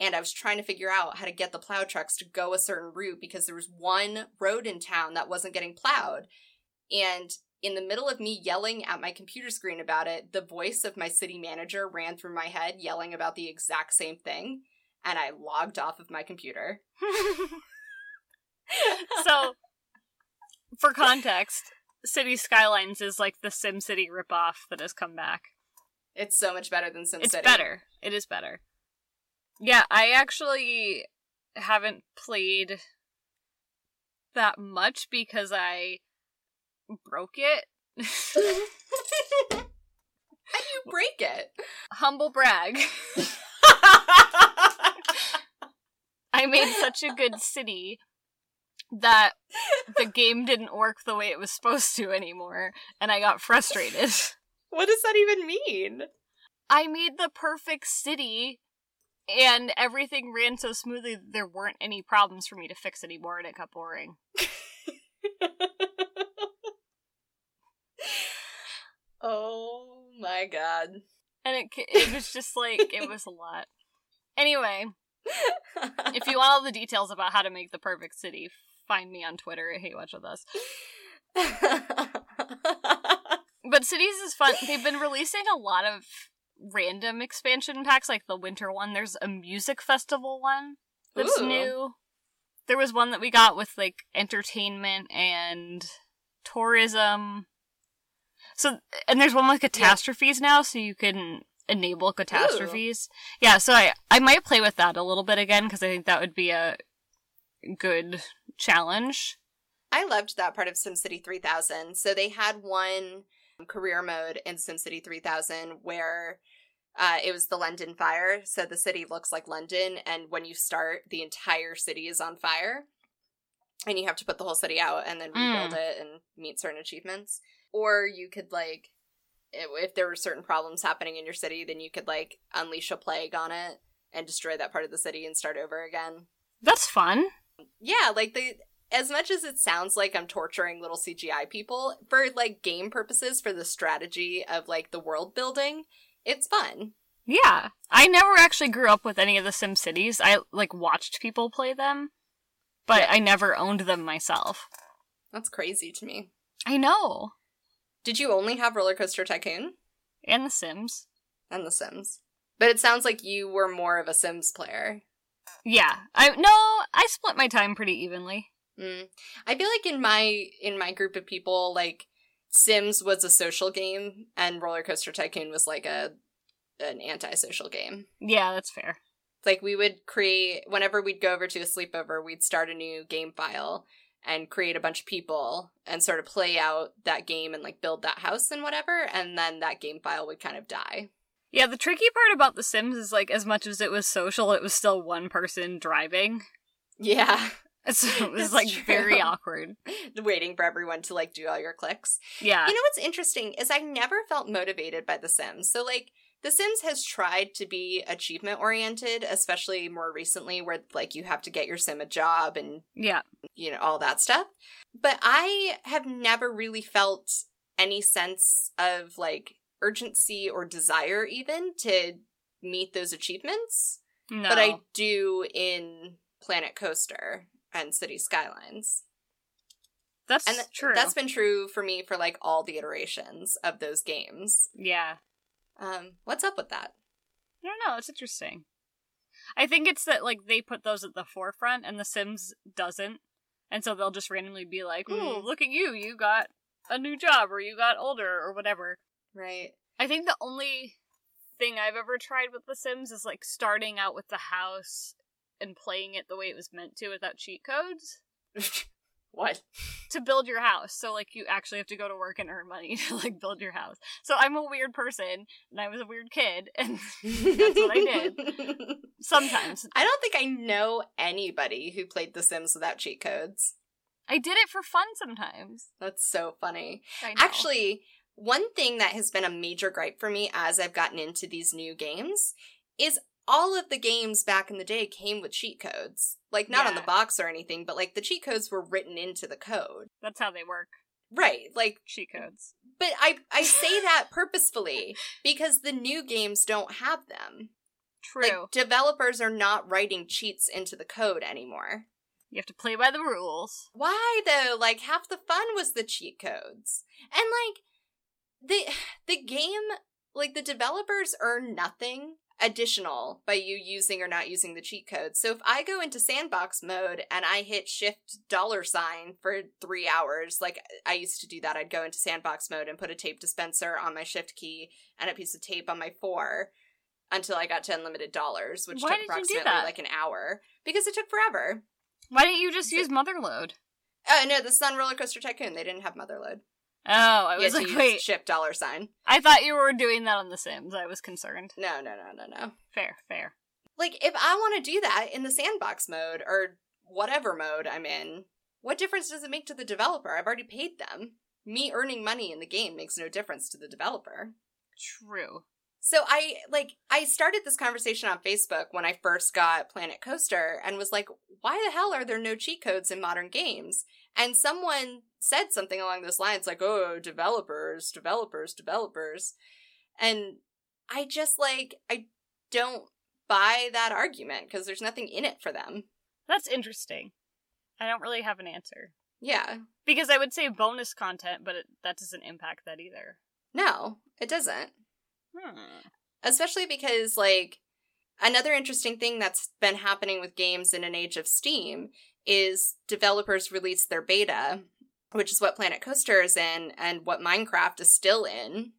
and I was trying to figure out how to get the plow trucks to go a certain route because there was one road in town that wasn't getting plowed and in the middle of me yelling at my computer screen about it the voice of my city manager ran through my head yelling about the exact same thing and I logged off of my computer so, for context, City Skylines is like the SimCity ripoff that has come back. it's so much better than SimCity It's better. It is better. Yeah, I actually haven't played that much because I broke it. How do you break it? Humble brag. I made such a good city that the game didn't work the way it was supposed to anymore, and I got frustrated. what does that even mean? I made the perfect city, and everything ran so smoothly that there weren't any problems for me to fix anymore, and it got boring. oh my god. And it it was just like it was a lot. Anyway, if you want all the details about how to make the perfect city, find me on Twitter at Hate Watch With Us. But cities is fun. They've been releasing a lot of random expansion packs, like the winter one. There's a music festival one that's Ooh. new. There was one that we got with like entertainment and tourism. So and there's one with catastrophes now, so you can enable catastrophes. Yeah, so I I might play with that a little bit again because I think that would be a good challenge. I loved that part of SimCity 3000. So they had one career mode in SimCity 3000 where uh, it was the London fire. So the city looks like London, and when you start, the entire city is on fire. And you have to put the whole city out and then rebuild it and meet certain achievements. Or you could, like, if there were certain problems happening in your city, then you could, like, unleash a plague on it and destroy that part of the city and start over again. That's fun. Yeah, like the as much as it sounds like I'm torturing little CGI people for like game purposes for the strategy of like the world building, it's fun. Yeah. I never actually grew up with any of the Sim Cities. I like watched people play them, but Yeah. I never owned them myself. That's crazy to me. I know. Did you only have Roller Coaster Tycoon And the Sims. and The Sims? But it sounds like you were more of a Sims player. Yeah. I no, I split my time pretty evenly. Mm. I feel like in my in my group of people, like Sims was a social game and Roller Coaster Tycoon was like a an antisocial game. Yeah, that's fair. like we would create whenever we'd go over to a sleepover we'd start a new game file and create a bunch of people and sort of play out that game and like build that house and whatever and then that game file would kind of die Yeah, the tricky part about The Sims is like as much as it was social, it was still one person driving. yeah So it was like true. very awkward. waiting for everyone to like do all your clicks Yeah. you know what's interesting is i never felt motivated by the sims so like the sims has tried to be achievement oriented especially more recently where like you have to get your sim a job and yeah. you know, all that stuff. But I have never really felt any sense of like urgency or desire even to meet those achievements. No. But I do in Planet Coaster and City Skylines. that's And th- true. That's been true for me for like all the iterations of those games. yeah. Um, what's up with that? I don't know. It's interesting. I think it's that like they put those at the forefront, and The Sims doesn't, and so they'll just randomly be like, "Ooh, Mm. look at you! You got a new job, or you got older, or whatever." Right. I think the only thing I've ever tried with The Sims is like starting out with the house and playing it the way it was meant to without cheat codes. What? to build your house. So like you actually have to go to work and earn money to like build your house. So I'm a weird person and I was a weird kid and that's what I did. Sometimes. I don't think I know anybody who played The Sims without cheat codes. I did it for fun sometimes. That's so funny. I know. Actually, one thing that has been a major gripe for me as I've gotten into these new games is all of the games back in the day came with cheat codes. Like, not on the box or anything, but like the cheat codes were written into the code. that's how they work. Right. Like, Cheat codes. but I, I say that purposefully because the new games don't have them. True. Like, developers are not writing cheats into the code anymore. you have to play by the rules. Why though? Like half the fun was the cheat codes. And like the the game like the developers earn nothing additional by you using or not using the cheat code. So if I go into sandbox mode and I hit shift dollar sign for 3 hours, like I used to do that, I'd go into sandbox mode and put a tape dispenser on my shift key and a piece of tape on my 4 until I got to unlimited dollars, which Why took did you do approximately like an hour because it took forever. Why didn't you just use Motherlode? Oh no, this is on Roller Coaster Tycoon. They didn't have Motherlode. Oh, I was like, wait. ship dollar sign. I thought you were doing that on The Sims. I was concerned. No, no, no, no, no. Fair, fair. Like if I want to do that in the sandbox mode or whatever mode I'm in, what difference does it make to the developer? I've already paid them. Me earning money in the game makes no difference to the developer. True. So I like I started this conversation on Facebook when I first got Planet Coaster and was like, why the hell are there no cheat codes in modern games? And someone said something along those lines like, "Oh, developers, developers, developers." And I just like I don't buy that argument because there's nothing in it for them. That's interesting. I don't really have an answer. Yeah. Because I would say bonus content, but it, that doesn't impact that either. No, it doesn't. Hmm. especially because like another interesting thing that's been happening with games in an age of steam is developers release their beta which is what planet coaster is in and what minecraft is still in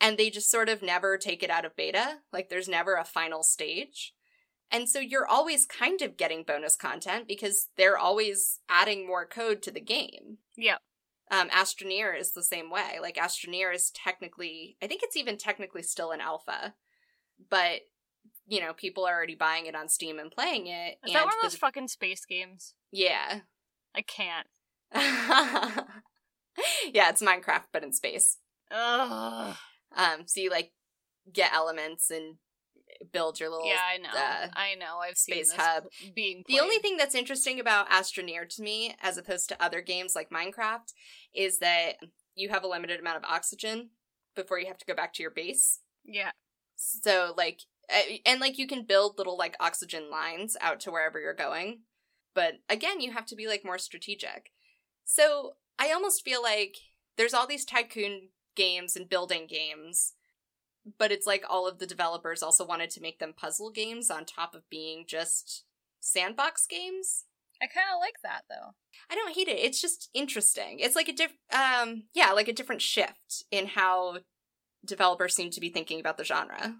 and they just sort of never take it out of beta like there's never a final stage and so you're always kind of getting bonus content because they're always adding more code to the game Yep. um, Astroneer is the same way. Like Astroneer is technically, I think it's even technically still an alpha, but you know, people are already buying it on Steam and playing it. Is that one of the- those fucking space games? yeah, I can't. yeah, it's Minecraft but in space. Ugh. Um, so you like get elements and build your little. Yeah, I know. uh, I know. I've seen space this hub. being. The only thing that's interesting about Astroneer to me, as opposed to other games like Minecraft, is that you have a limited amount of oxygen before you have to go back to your base. Yeah. So like and like you can build little like oxygen lines out to wherever you're going. But again, you have to be like more strategic. So I almost feel like there's all these tycoon games and building games, but it's like all of the developers also wanted to make them puzzle games on top of being just sandbox games. I kind of like that though. I don't hate it. It's just interesting. It's like a diff um yeah, like a different shift in how developers seem to be thinking about the genre.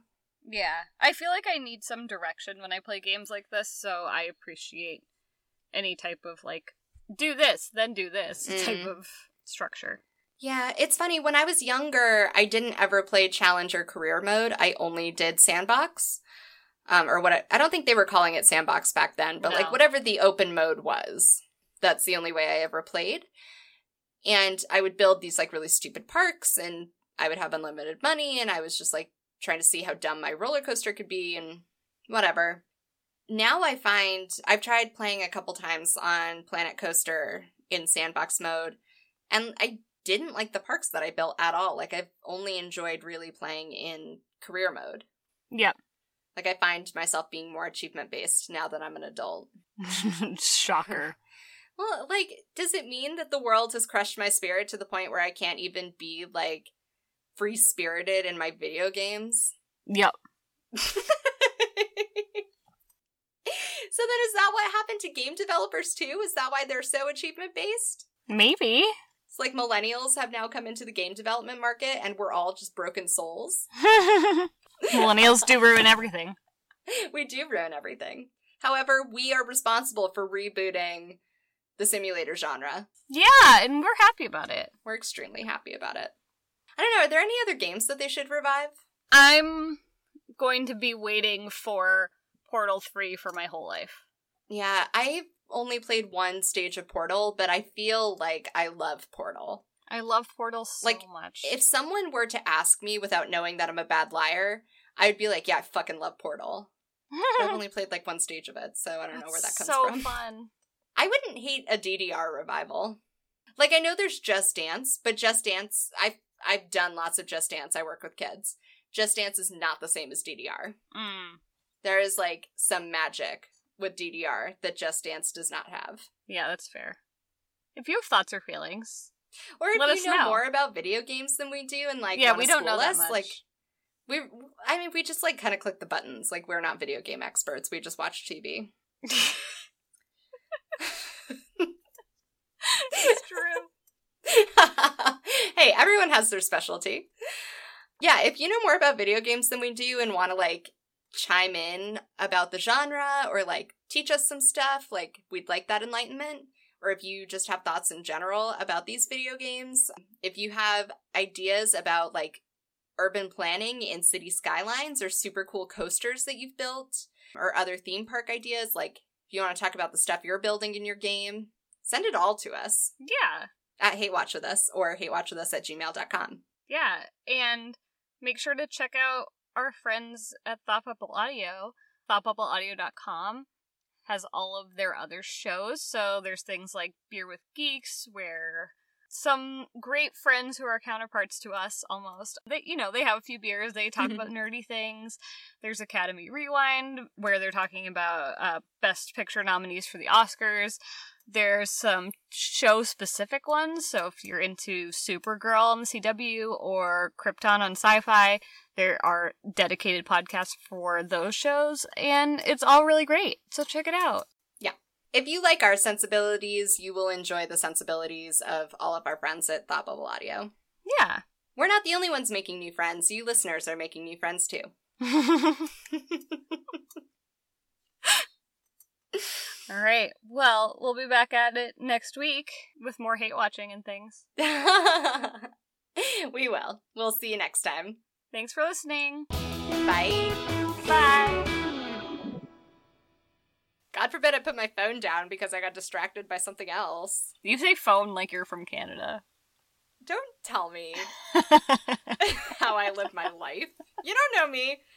Yeah. I feel like I need some direction when I play games like this, so I appreciate any type of like do this, then do this type Mm. of structure. Yeah, it's funny. When I was younger, I didn't ever play challenge or career mode. I only did sandbox. Um, or what I, I don't think they were calling it sandbox back then, but like whatever the open mode was, that's the only way I ever played. And I would build these like really stupid parks and I would have unlimited money and I was just like trying to see how dumb my roller coaster could be and whatever. Now I find I've tried playing a couple times on Planet Coaster in sandbox mode and I didn't like the parks that I built at all. Like I've only enjoyed really playing in career mode. Yep. Like I find myself being more achievement based now that I'm an adult. Shocker. Well, like, does it mean that the world has crushed my spirit to the point where I can't even be like free spirited in my video games? yep. so then is that what happened to game developers too? Is that why they're so achievement based? Maybe. It's like millennials have now come into the game development market and we're all just broken souls. Millennials do ruin everything. we do ruin everything. However, we are responsible for rebooting the simulator genre. Yeah, and we're happy about it. We're extremely happy about it. I don't know, are there any other games that they should revive? I'm going to be waiting for Portal 3 for my whole life. Yeah, I've only played one stage of Portal, but I feel like I love Portal. I love Portal so Like, much. If someone were to ask me without knowing that I'm a bad liar, I'd be like, yeah, I fucking love Portal. I've only played like one stage of it, so I don't know where that comes so from. fun. I wouldn't hate a DDR revival. Like I know there's Just Dance, but Just Dance, I've I've done lots of Just Dance. I work with kids. Just Dance is not the same as DDR. Mm. There is like some magic with DDR that Just Dance does not have. Yeah, that's fair. If you have thoughts or feelings, Or if Let you us know, know. more about video games than we do, and like yeah, we don't know us, much. like we, I mean, we just like kind of click the buttons. Like we're not video game experts. We just watch TV. it's true. hey, everyone has their specialty. Yeah, if you know more about video games than we do and want to like chime in about the genre or like teach us some stuff, like we'd like that enlightenment. Or if you just have thoughts in general about these video games, if you have ideas about like urban planning in city skylines or super cool coasters that you've built or other theme park ideas, like if you want to talk about the stuff you're building in your game, send it all to us Yeah, at Hate Watch With Us or hatewatchwithus at gmail.com. yeah, and make sure to check out our friends at Thought Bubble Audio. ThoughtBubbleAudio.com has all of their other shows. So there's things like Beer with Geeks, where some great friends who are counterparts to us almost they you know they have a few beers they talk about nerdy things there's academy rewind where they're talking about uh, best picture nominees for the oscars there's some show specific ones so if you're into supergirl on the cw or krypton on Syfy there are dedicated podcasts for those shows and it's all really great so check it out Yeah. If you like our sensibilities, you will enjoy the sensibilities of all of our friends at Thought Bubble Audio. yeah We're not the only ones making new friends. You listeners are making new friends too. All right. Well, we'll be back at it next week with more hate watching and things. we will. We'll see you next time. Thanks for listening. Bye. Bye. God forbid I put my phone down because I got distracted by something else. You say phone like you're from Canada. Don't tell me how I live my life. You don't know me.